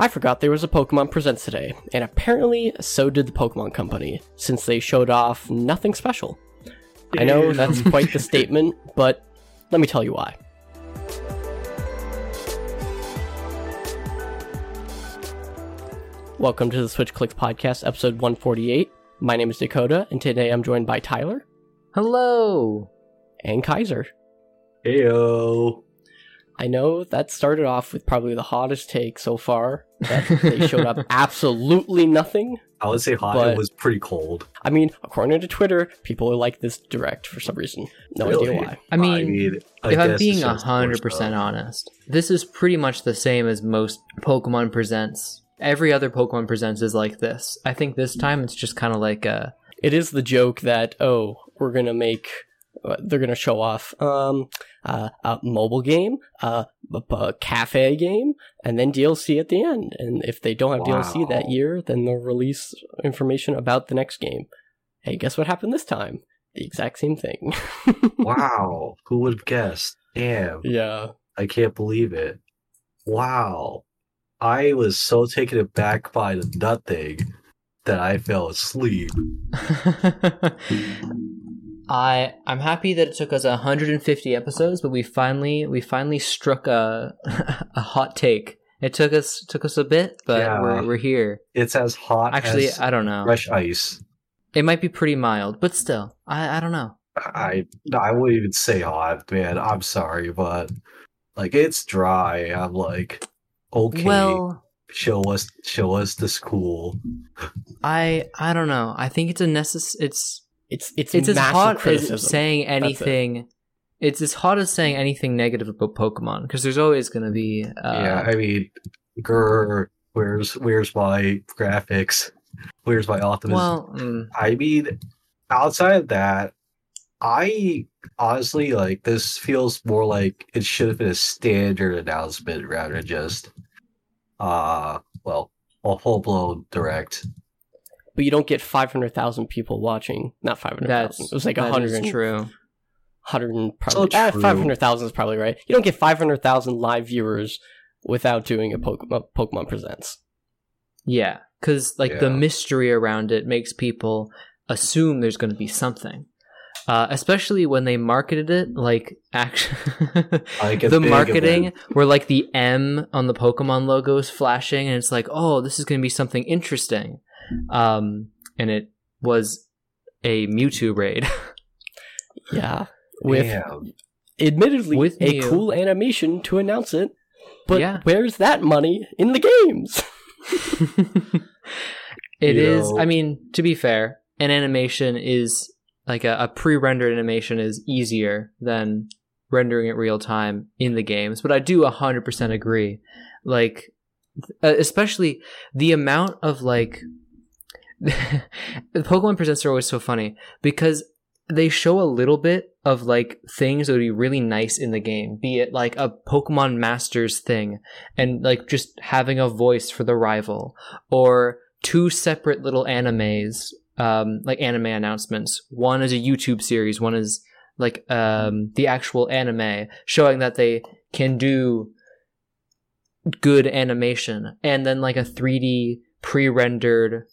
I forgot there was a Pokemon Presents today, and apparently so did the Pokemon Company, since they showed off nothing special. I know that's quite the statement, but let me tell you why. Welcome to the Switch Clicks Podcast, episode 148. My name is Dakota, and today I'm joined by Tyler Hello. and Kaiser. Heyo. I know that started off with probably the hottest take so far. That they showed up absolutely nothing. I would say hot. But- it was pretty cold. I mean, according to Twitter, people are like this direct for some reason. No Really? idea why. I mean, I if I'm being it's hundred percent honest, this is pretty much the same as most Pokemon Presents. Every other Pokemon Presents is like this. I think this mm. time it's just kind of like a It is the joke that oh, we're gonna make, uh, they're gonna show off um uh, a mobile game, uh, a, a cafe game, and then DLC at the end. And if they don't have DLC that year, then they'll release information about the next game. Hey, guess what happened this time? The exact same thing. wow. Who would have guessed? Damn. yeah. I can't believe it. Wow. I was so taken aback by the nut thing that I fell asleep. I I'm happy that it took us 150 episodes, but we finally we finally struck a a hot take. It took us took us a bit, but Yeah. we're we're here. It's as hot Actually, as I don't know. fresh ice. It might be pretty mild, but still, I I don't know. I I wouldn't even say hot, man. I'm sorry, but like it's dry. I'm like, okay, Well, show us show us the school. I I don't know. I think it's a necess- it's It's it's it's as massive hot criticism. as saying That's it. anything. It's as hot as saying anything negative about Pokemon because there's always going to be. Uh, yeah, I mean, grr, where's where's my graphics? Where's my optimism? Well, mm, I mean, outside of that, I honestly like this feels more like it should have been a standard announcement rather than just uh well, a full blown direct. But you don't get 500,000 people watching. Not 500,000. It was like that 100 is and, true. 100 and So probably true. 500,000 is probably right. You don't get 500,000 live viewers without doing a Pokemon, Pokemon Presents. Yeah, because like the mystery around it makes people assume there's going to be something. Uh, especially when they marketed it like actually Like the marketing event. where like the M on the Pokemon logo is flashing and it's like oh this is going to be something interesting, um, and it was a Mewtwo raid. Yeah. With Damn. admittedly With a Mew. cool animation to announce it. But Yeah. where's that money in the games? It You is. know- I mean, to be fair, an animation is like a, a pre-rendered animation is easier than rendering it real time in the games. But I do hundred percent agree. Like, uh, especially the amount of like, the Pokemon Presents are always so funny because they show a little bit of like things that would be really nice in the game, be it like a Pokemon Masters thing and like just having a voice for the rival or two separate little animes, um, like anime announcements. One is a YouTube series, one is like um, the actual anime, showing that they can do good animation, and then like a 3D pre-rendered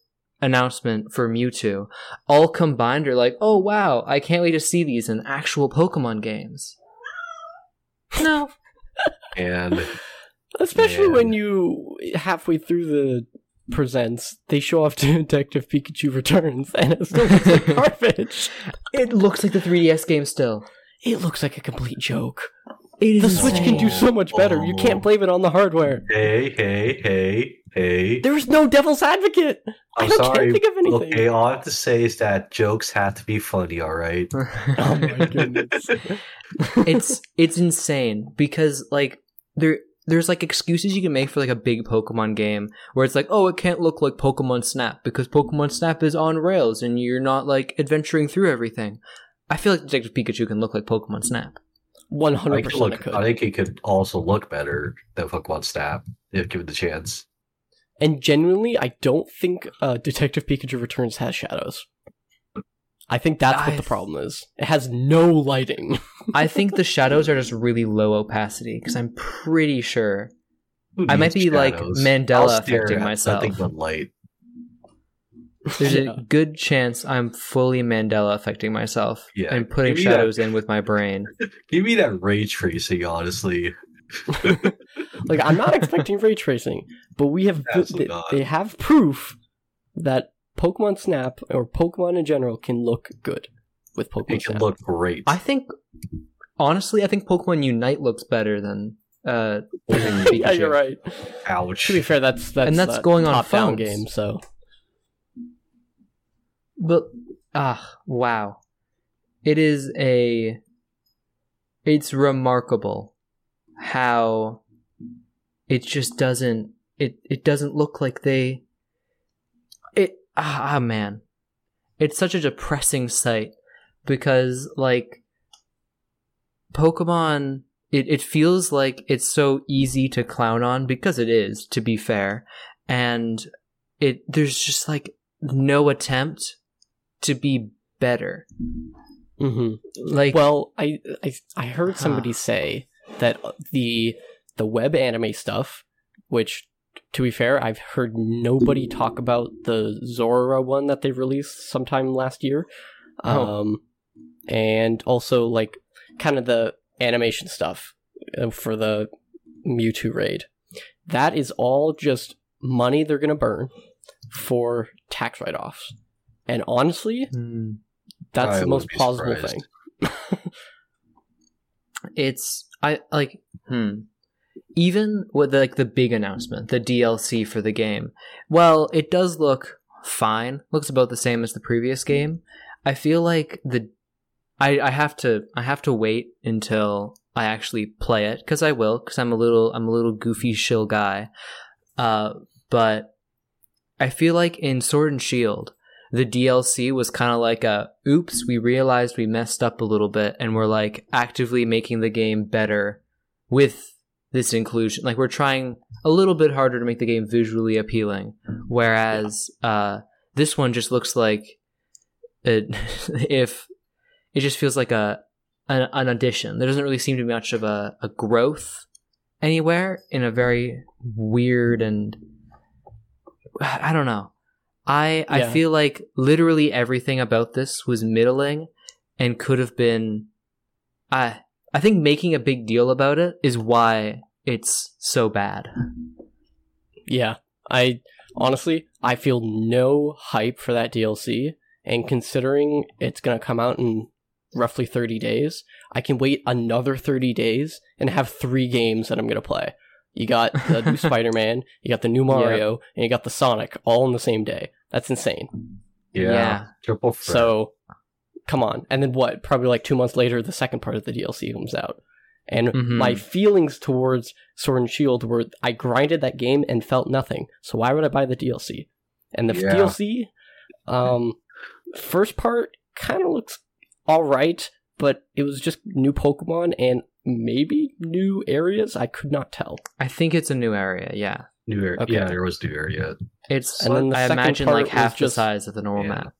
announcement for Mewtwo. All combined are like, oh wow, I can't wait to see these in actual Pokemon games. No, And Especially Man. when you halfway through the presents, they show off Detective Pikachu Returns, and it still looks like garbage. it looks like the 3DS game still. It looks like a complete joke. It The Switch can do so much better. You can't blame it on the hardware. hey, hey, hey, hey. There is no devil's advocate. I I'm don't sorry. can't think of anything. Okay, all I have to say is that jokes have to be funny, alright? Oh my goodness. it's it's insane because like there there's like excuses you can make for like a big Pokemon game where it's like, oh, it can't look like Pokemon Snap because Pokemon Snap is on rails and you're not like adventuring through everything. I feel like Detective Pikachu can look like Pokemon Snap. One I, hundred could percent look. I think he could also look better than Pokemon Snap if given the chance. And genuinely, I don't think uh, Detective Pikachu Returns has shadows. I think that's what I- the problem is. It has no lighting. I think the shadows are just really low opacity because I'm pretty sure I might needs be like shadows? Mandela affecting myself. Nothing but light. There's Yeah. a good chance I'm fully Mandela affecting myself Yeah, and putting give me that- shadows in with my brain. Give me that ray tracing, honestly. like I'm not expecting ray tracing, but we have they, they have proof that Pokemon Snap or Pokemon in general can look good with Pokemon It can Snap. look great. I think, honestly, I think Pokemon Unite looks better than uh, yeah, you're right. Ouch. To be fair, that's that's And that's a going on top-down game. So But ah, wow, it is a. It's remarkable how it just doesn't it it doesn't look like they it ah, ah man it's such a depressing sight because like pokemon it, it feels like it's so easy to clown on because it is to be fair and it there's just like no attempt to be better hmm like well, I, I I heard somebody Huh. say that the the web anime stuff, which to be fair, I've heard nobody talk about the Zora one that they released sometime last year. Oh. Um, and also like kind of the animation stuff uh, for the Mewtwo raid. That is all just money they're gonna burn for tax write offs. And honestly, Hmm. that's I the most wouldn't plausible surprised. thing. it's I like hmm. Even with like the big announcement, the DLC for the game. Well, it does look fine. Looks about the same as the previous game. I feel like the I I have to I have to wait until I actually play it because I will because I'm a little I'm a little goofy shill guy. Uh, but I feel like in Sword and Shield, the DLC was kind of like a oops, we realized we messed up a little bit and we're like actively making the game better with this inclusion. Like we're trying a little bit harder to make the game visually appealing, whereas uh, this one just looks like it, if it just feels like a an, an addition. There doesn't really seem to be much of a, a growth anywhere in a very weird and I don't know. I I feel like literally everything about this was middling and could have been I I think making a big deal about it is why it's so bad. Yeah, I honestly I feel no hype for that DLC, and considering it's gonna come out in roughly thirty days, I can wait another thirty days and have three games that I'm gonna play. You got the new Spider-Man, you got the new Mario, and you got the Sonic all in the same day. That's insane. Yeah. Yeah. Triple threat. So, come on. And then what? Probably like two months later, the second part of the DLC comes out. And Mhm. my feelings towards Sword and Shield were I grinded that game and felt nothing. So why would I buy the DLC? And the Yeah. DLC, um, first part kind of looks all right, but it was just new Pokemon and maybe new areas. I could not tell. I think it's a new area, yeah. new area. Okay. Yeah, there was new area. It's And then the I second imagine part like was half the size of the normal Yeah. map.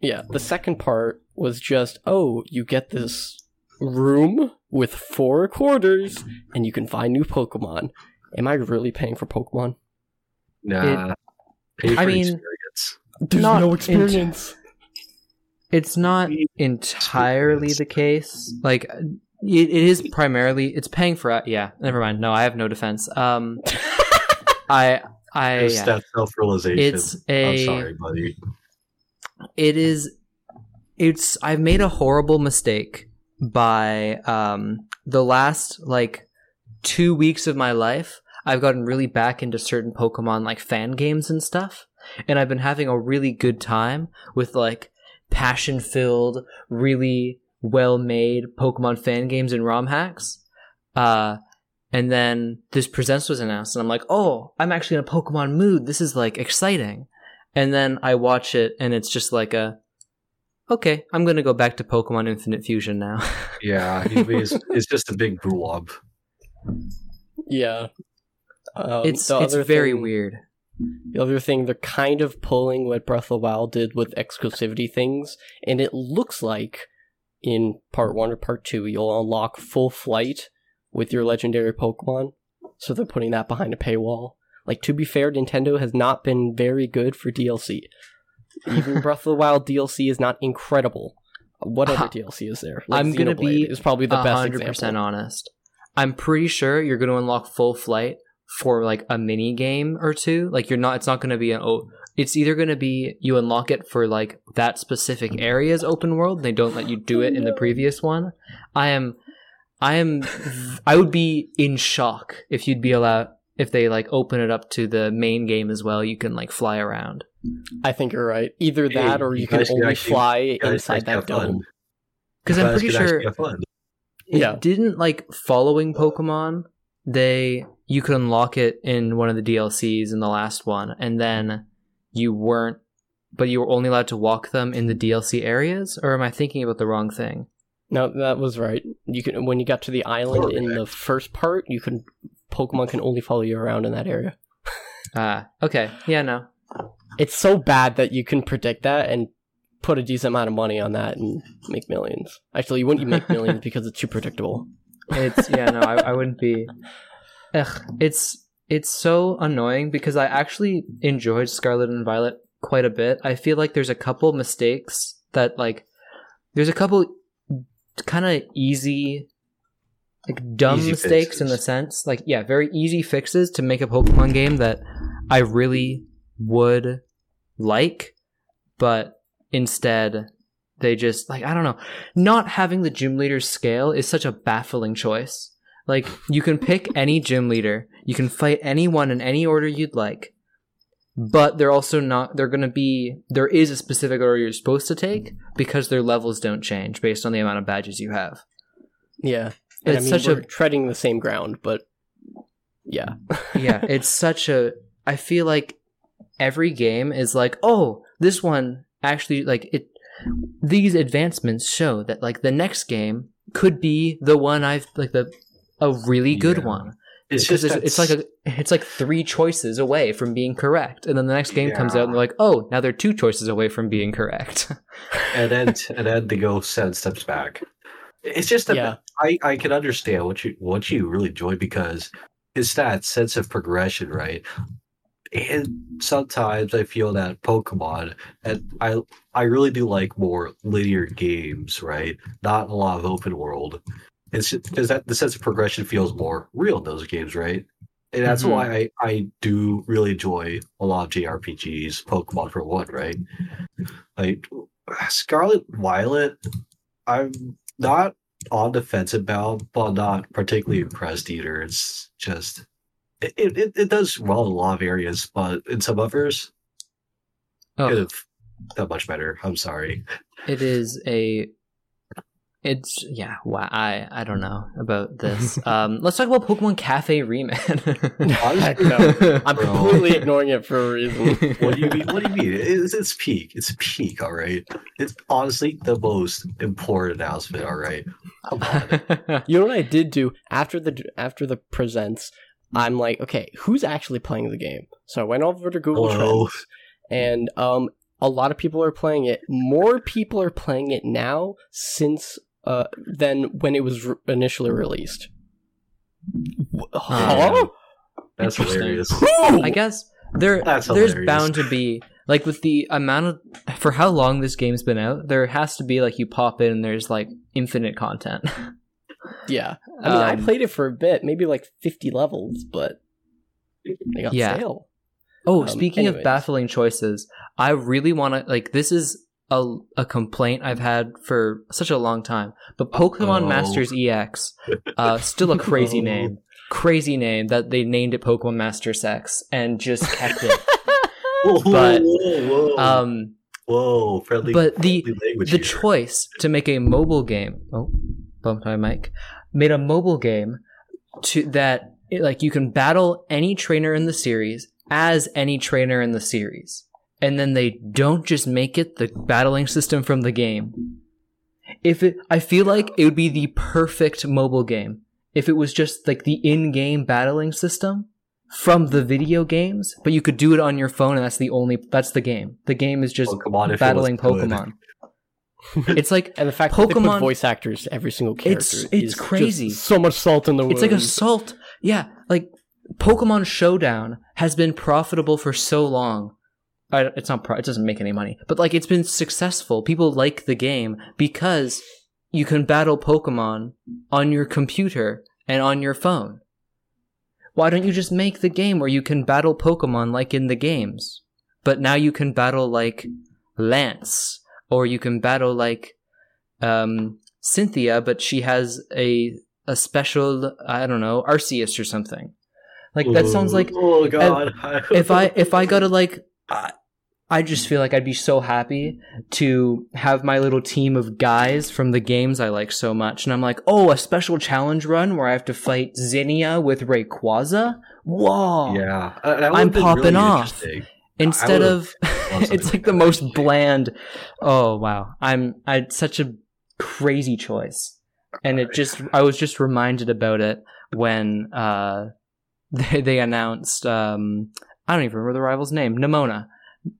Yeah, the second part was just, oh, you get this room with four quarters and you can find new Pokemon. Am I really paying for Pokemon? Nah. pay for I mean- experience. There's no int- experience. It's not entirely the case. Like it, it is primarily it's paying for yeah, never mind. No, I have no defense. Um I I There's yeah. that self realization. It's a I'm sorry, buddy. it is it's i've made a horrible mistake by um the last like two weeks of my life i've gotten really back into certain pokemon like fan games and stuff and i've been having a really good time with like passion filled really well made pokemon fan games and rom hacks uh and then this presents was announced and i'm like oh i'm actually in a pokemon mood this is like exciting and then I watch it, and it's just like a, okay, I'm gonna go back to Pokemon Infinite Fusion now. Yeah, it's, it's just a big blob. Yeah. Um, it's it's very thing- weird. The other thing, they're kind of pulling what Breath of the Wild did with exclusivity things, and it looks like in part one or part two, you'll unlock full flight with your legendary Pokemon. so they're putting that behind a paywall. Like to be fair, Nintendo has not been very good for DLC. Even Breath of the Wild DLC is not incredible. What other DLC is there? I'm gonna Xenoblade be is probably the best hundred percent honest. I'm pretty sure you're going to unlock full flight for like a mini game or two. Like you're not. It's not going to be an. Oh, it's either going to be you unlock it for like that specific area's open world. and They don't let you do it in the previous one. I am. I am. I would be in shock if you'd be allowed if they like open it up to the main game as well. You can like fly around. I think you're right. Either Hey, that, or you, you can only actually- fly inside that fun. dome. Because I'm pretty sure have fun. Yeah. didn't like following Pokemon. They you could unlock it in one of the DLCs in the last one, and then you weren't, but you were only allowed to walk them in the DLC areas. Or am I thinking about the wrong thing? No, that was right. You can when you got to the island in the first part, you can Pokemon can only follow you around in that area. Ah, okay, yeah, no, It's so bad that you can predict that and put a decent amount of money on that and make millions. Actually, you wouldn't even make millions because it's too predictable. it's yeah, no, I, I wouldn't be. Ugh, it's it's so annoying because I actually enjoyed Scarlet and Violet quite a bit. I feel like there's a couple mistakes that like there's a couple kind of easy like dumb Easy mistakes in the sense like yeah, very easy fixes to make a Pokemon game that I really would like, but instead they just like I don't know. Not having the gym leader scale is such a baffling choice. Like you can pick any gym leader, you can fight anyone in any order you'd like, but they're also not. They're going to be. There is a specific order you're supposed to take because their levels don't change based on the amount of badges you have. Yeah, and It's I mean, such a- treading the same ground, but yeah, yeah, it's such a. I feel like every game is like, oh, this one actually like it. These advancements show that like the next game could be the one I've like the a really good Yeah. one. It's because just it's, it's like a it's like three choices away from being correct, and then the next game comes out and they're like, oh, now they're two choices away from being correct. and then and then they go seven steps back. It's just that Yeah. I I can understand what you what you really enjoy because it's that sense of progression, right? And sometimes I feel that Pokemon and I I really do like more linear games, right? Not a lot of open world. It's because that the sense of progression feels more real in those games, right? And that's Mhm. why I, I do really enjoy a lot of JRPGs, Pokemon for one, right? Like Scarlet Violet, I'm not on the fence about, but not particularly impressed either. It's just it, it, it does well in a lot of areas, but in some others, could oh, have done much better. I'm sorry. it is a. It's yeah. Wow. I I don't know about this. Um, let's talk about Pokemon Cafe ReMix. Heck no. I'm completely ignoring it for a reason. What do you mean? What do you mean? It's, it's peak. It's peak. All right. It's honestly the most important announcement. All right. You know what I did do after the after the presents? I'm like, okay, who's actually playing the game? So I went over to Google Hello. Trends, and um, a lot of people are playing it. More people are playing it now since uh than when it was re- initially released. Wh- Huh? That's hilarious. I guess there That's there's hilarious. bound to be like with the amount of for how long this game's been out, there has to be like you pop in and there's like infinite content. Yeah, I mean, I Um, played it for a bit, maybe like 50 levels, but they got Yeah. stale. Oh, Um, speaking anyways. of baffling choices, I really want to like this is a a complaint I've had for such a long time. But Pokemon Uh-oh. Masters EX, uh, still a crazy Uh-oh. name, crazy name that they named it Pokemon Master Sex and just kept it. Whoa, But, whoa, whoa, um, whoa, friendly. but the- the here. choice to make a mobile game oh bumped my mic made a mobile game to that like you can battle any trainer in the series as any trainer in the series and then they don't just make it the battling system from the game if it i feel like it would be the perfect mobile game if it was just like the in-game battling system from the video games but you could do it on your phone and that's the only that's the game the game is just Pokemon if it was battling. Pokemon. it's like And the fact that they Pokemon- put voice actors every single character It's- is it's just crazy. so much salt in the wound. it's like a salt. Yeah, like Pokemon Showdown has been profitable for so long. I, it's not. Pro- it doesn't make any money, but like it's been successful. People like the game because you can battle Pokemon on your computer and on your phone. Why don't you just make the game where you can battle Pokemon like in the games? But now you can battle like Lance, or you can battle like um, Cynthia, but she has a a special I don't know Arceus or something. Like that sounds like oh god. if I if I gotta like I, I just feel like I'd be so happy to have my little team of guys from the games I like so much, and I'm like, oh, a special challenge run where I have to fight Zinnia with Rayquaza. Whoa! yeah, Uh, I'm popping really off. Instead of it's like the most bland. Oh wow! I'm I such a crazy choice, and it just I was just reminded about it when uh they they announced um I don't even remember the rival's name Nemona.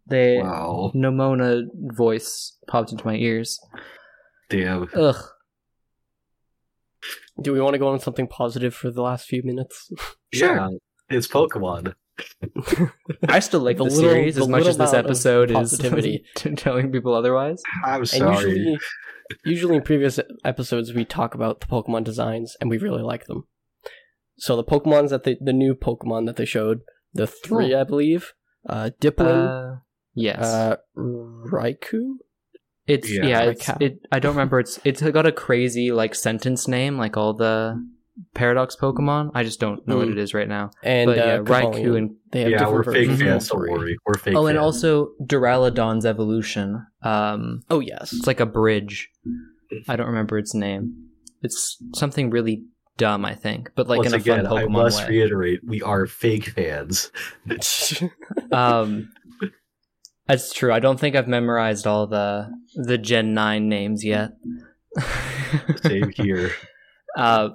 They Wow, Nemona voice popped into my ears. damn. Ugh. Do we want to go on something positive for the last few minutes? Sure. Yeah, it's Pokemon. I still like the, The little- series the as much as this episode is positivity. telling people otherwise. I'm And sorry. usually, usually in previous episodes, we talk about the Pokemon designs, and we really like them. So the Pokemon's that they, the new Pokemon that they showed, the three, hmm. I believe, uh, Dipplin, Uh, yes. uh, Raikou, It's Yeah. yeah, it's it. I don't remember. It's it's got a crazy like sentence name, like all the paradox Pokemon. I just don't know what Mm. it is right now. and but yeah, uh, Raikou and they have yeah, different we're fake versions of fans. Don't worry, we're fake. oh, and fans. also Duraludon's evolution. Um, Oh yes, it's like a bridge. I don't remember its name. It's something really dumb, I think, but like once in a again, fun I Pokemon must way. reiterate: we are fake fans. um, that's true. I don't think I've memorized all the the Gen Nine names yet. Same here. Uh,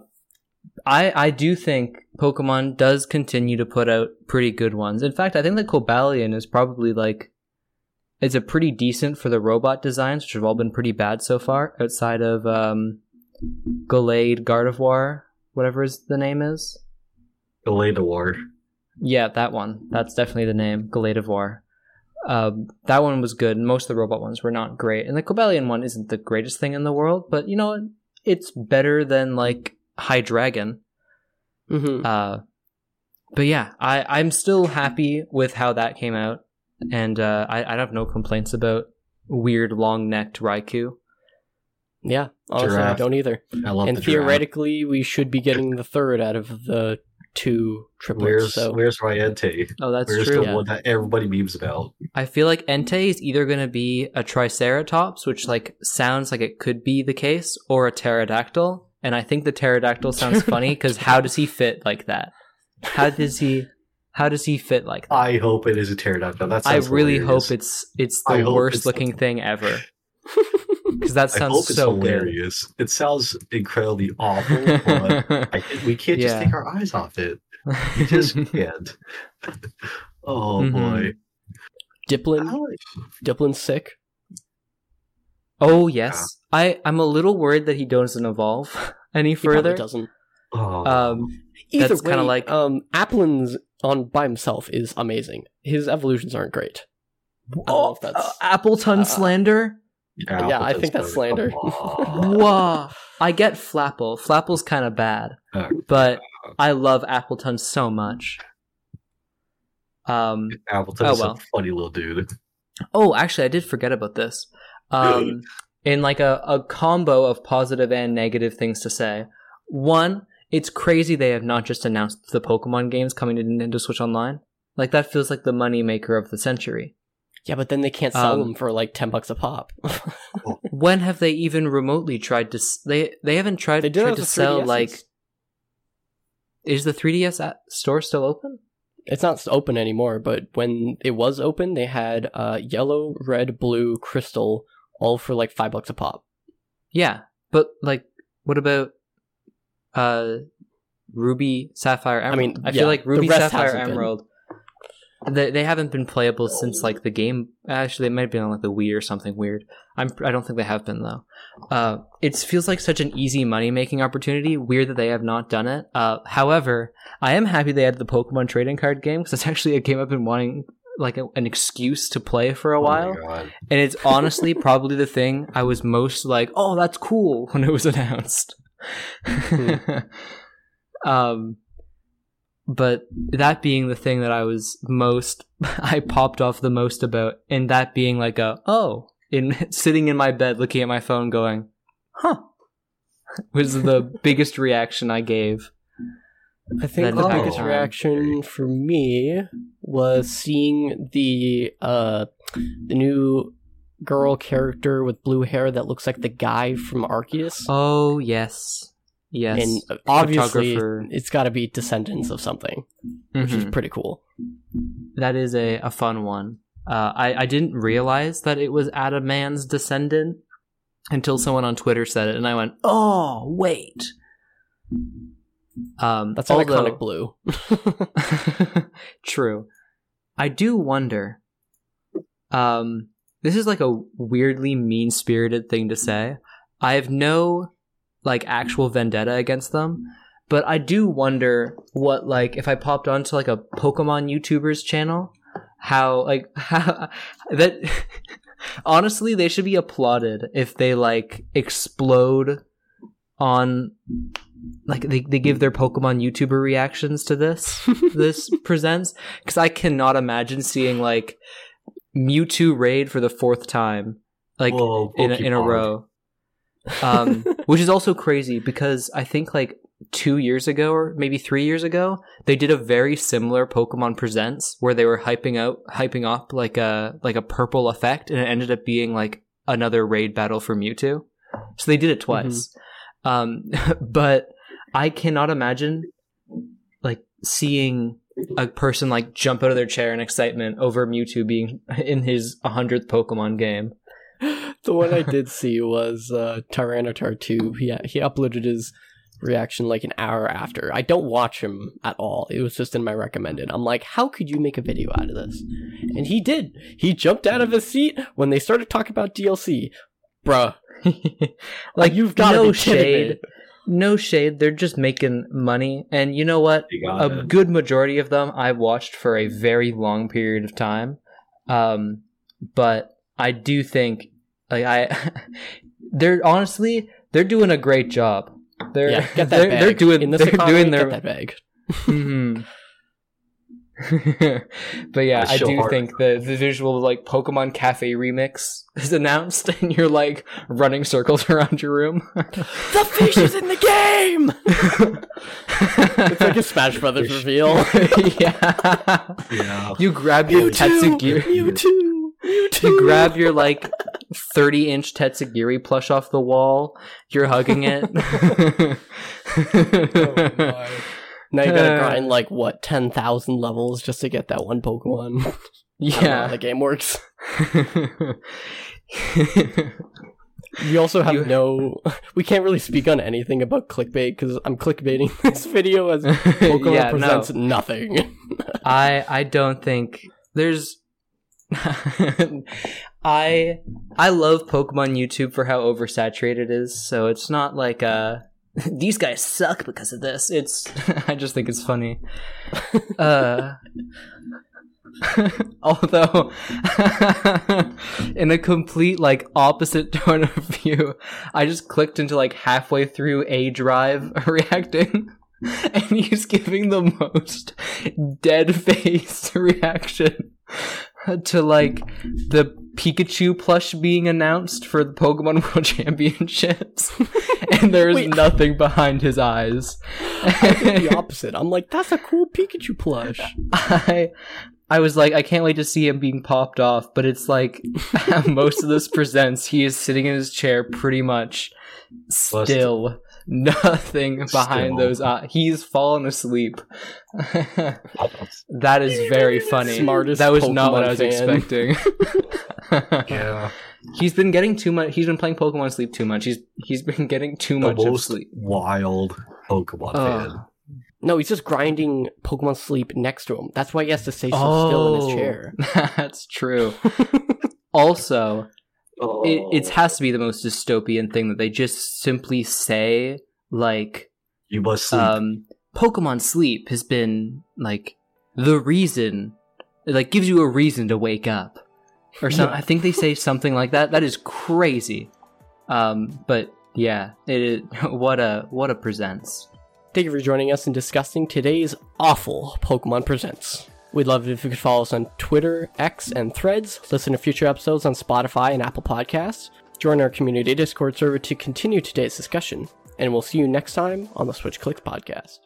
I I do think Pokemon does continue to put out pretty good ones. In fact, I think the Cobalion is probably like it's a pretty decent for the robot designs, which have all been pretty bad so far, outside of um, Gallade Gardevoir, whatever his, the name is. War. Yeah, that one. That's definitely the name, Galladivar. Um, that one was good. Most of the robot ones were not great, and the Cobalion one isn't the greatest thing in the world, but you know? It's better than like Hydreigon. Mhm. Uh, but yeah, I, I'm still happy with how that came out, and uh, I, I have no complaints about weird long necked Raikou. Yeah. Honestly, I don't either. I love and the giraffe. theoretically, we should be getting the third out of the two triplets. Where's so Where's Ryente? Oh, that's Where's true. the Yeah. one that everybody memes about? I feel like Entei is either going to be a Triceratops, which like sounds like it could be the case, or a pterodactyl. And I think the pterodactyl sounds funny because how does he fit like that? How does he? How does he fit like that? I hope it is a pterodactyl. That I really hilarious. hope it's it's the hope worst it's looking the- thing ever. Because that I sounds hope it's so good. hilarious. It sounds incredibly awful, but I, we can't just Yeah. take our eyes off it. We just can't. oh Mhm. boy. Dipplin, I like- Dipplin's sick. oh yes, I I'm a little worried that he doesn't evolve any He further. doesn't. Oh, Um, Either That's kinda like- um, Applin's on by himself is amazing. His evolutions aren't great. I don't know oh, that's- uh, Appletun uh, slander. Yeah, I think that's slander. Whoa. I get Flapple. Flapple's kind of bad, Uh, but I love Appletun so much. Um. Appletun Oh, well. a funny little dude. Oh, actually, I did forget about this. Um, in like a, a combo of positive and negative things to say. One, it's crazy they have not just announced the Pokemon games coming to Nintendo Switch Online. Like that feels like the moneymaker of the century. Yeah, but then they can't sell Um, them for like ten bucks a pop. When have they even remotely tried to? s- They they haven't tried, they tried to sell 3DSs. like. Is the 3DS at- store still open? It's not open anymore, but when it was open, they had uh, yellow, red, blue, crystal, all for like five bucks a pop. Yeah, but like, what about uh, Ruby, Sapphire, Emerald? I mean, I yeah, feel like Ruby, Sapphire, hasn't been. They, they haven't been playable since like the game. Actually, it might have been on like the Wii or something weird. I'm I don't think they have been though. Uh, it feels like such an easy money making opportunity. Weird that they have not done it. Uh, however, I am happy they added the Pokemon trading card game because it's actually a game I've been wanting like a, an excuse to play for a Oh while. God. and it's honestly probably the thing I was most like, oh, that's cool when it was announced. um, but that being the thing that I was most, I popped off the most about, and that being like a, oh, in sitting in my bed looking at my phone going, huh, was the biggest reaction I gave. I think the biggest time. reaction for me was seeing the uh the new girl character with blue hair that looks like the guy from Arceus. Oh, yes. Yes. and obviously it's got to be descendants of something, which is Mhm. pretty cool. That is a, a fun one. Uh, I, I didn't realize that it was Adaman's descendant until someone on Twitter said it, and I went, "Oh, wait." Um, That's although- iconic blue. True. I do wonder. Um, this is like a weirdly mean spirited thing to say. I have no like actual vendetta against them, but I do wonder what like if I popped onto like a Pokemon YouTuber's channel, how like how that honestly they should be applauded if they like explode on like they, they give their Pokemon YouTuber reactions to this this presents. Because I cannot imagine seeing like Mewtwo raid for the fourth time like Whoa, in a, in a row, um, which is also crazy because I think like two years ago or maybe three years ago they did a very similar Pokemon Presents where they were hyping out hyping up like a like a purple effect and it ended up being like another raid battle for Mewtwo. So they did it twice. Um, but I cannot imagine like seeing a person like jump out of their chair in excitement over Mewtwo being in his 100th Pokemon game. The one I did see was uh, TyranitarTube. He, he uploaded his reaction like an hour after. I don't watch him at all. It was just in my recommended. I'm like, how could you make a video out of this? And he did. He jumped out of his seat when they started talking about DLC. Bruh, like you've got no shade. me. No shade. They're just making money. And you know what? You a it. good majority of them I watched for a very long period of time. Um, but I do think like I they're honestly they're doing a great job. They're Yeah, get that they're, bag. they're doing in this they're economy, doing their get that bag. Mhm. but yeah, I do hard. think the the visual like Pokemon Cafe remix is announced, and you're like running circles around your room. The fish is in the game! It's like a Smash Brothers reveal. yeah, Yeah. you grab your Mewtwo! Tatsugiri. Mewtwo! Mewtwo! You grab your like 30 inch Tatsugiri plush off the wall. You're hugging it. Oh Now you gotta grind like what ten thousand levels just to get that one Pokemon. Yeah. the game works. We also have You- no. We can't really speak on anything about clickbait because I'm clickbaiting this video as Pokemon yeah, no. presents nothing. I I don't think there's I I love Pokemon YouTube for how oversaturated it is, so it's not like uh these guys suck because of this. It's I just think it's funny. Uh although in a complete like opposite tone of view, I just clicked into like halfway through Adrive reacting and he's giving the most dead face reaction to like the Pikachu plush being announced for the Pokemon World Championships, and there is Wait. nothing behind his eyes. I did the opposite. I'm like, that's a cool Pikachu plush. I I was like, I can't wait to see him being popped off, but it's like most of this presents, he is sitting in his chair pretty much still. Nothing behind Still. those eyes. He's fallen asleep. that is very funny. Smartest that was not what I was fan. expecting. Yeah. he's been getting too much. He's been playing Pokemon Sleep too much. He's he's been getting too The much of sleep. wild Pokemon fan. No, he's just grinding Pokemon Sleep next to him. That's why he has to stay so still in his oh, chair. Oh, that's true. also, Oh. it, it has to be the most dystopian thing that they just simply say like you must sleep. um pokemon sleep has been like the reason it like gives you a reason to wake up or something i think they say something like that that is crazy um but yeah it is what a what a presents Thank you for joining us in discussing today's awful Pokemon Presents. We'd love it if you could follow us on Twitter, X, and Threads, listen to future episodes on Spotify and Apple Podcasts, join our community Discord server to continue today's discussion, and we'll see you next time on the Switch Clicks podcast.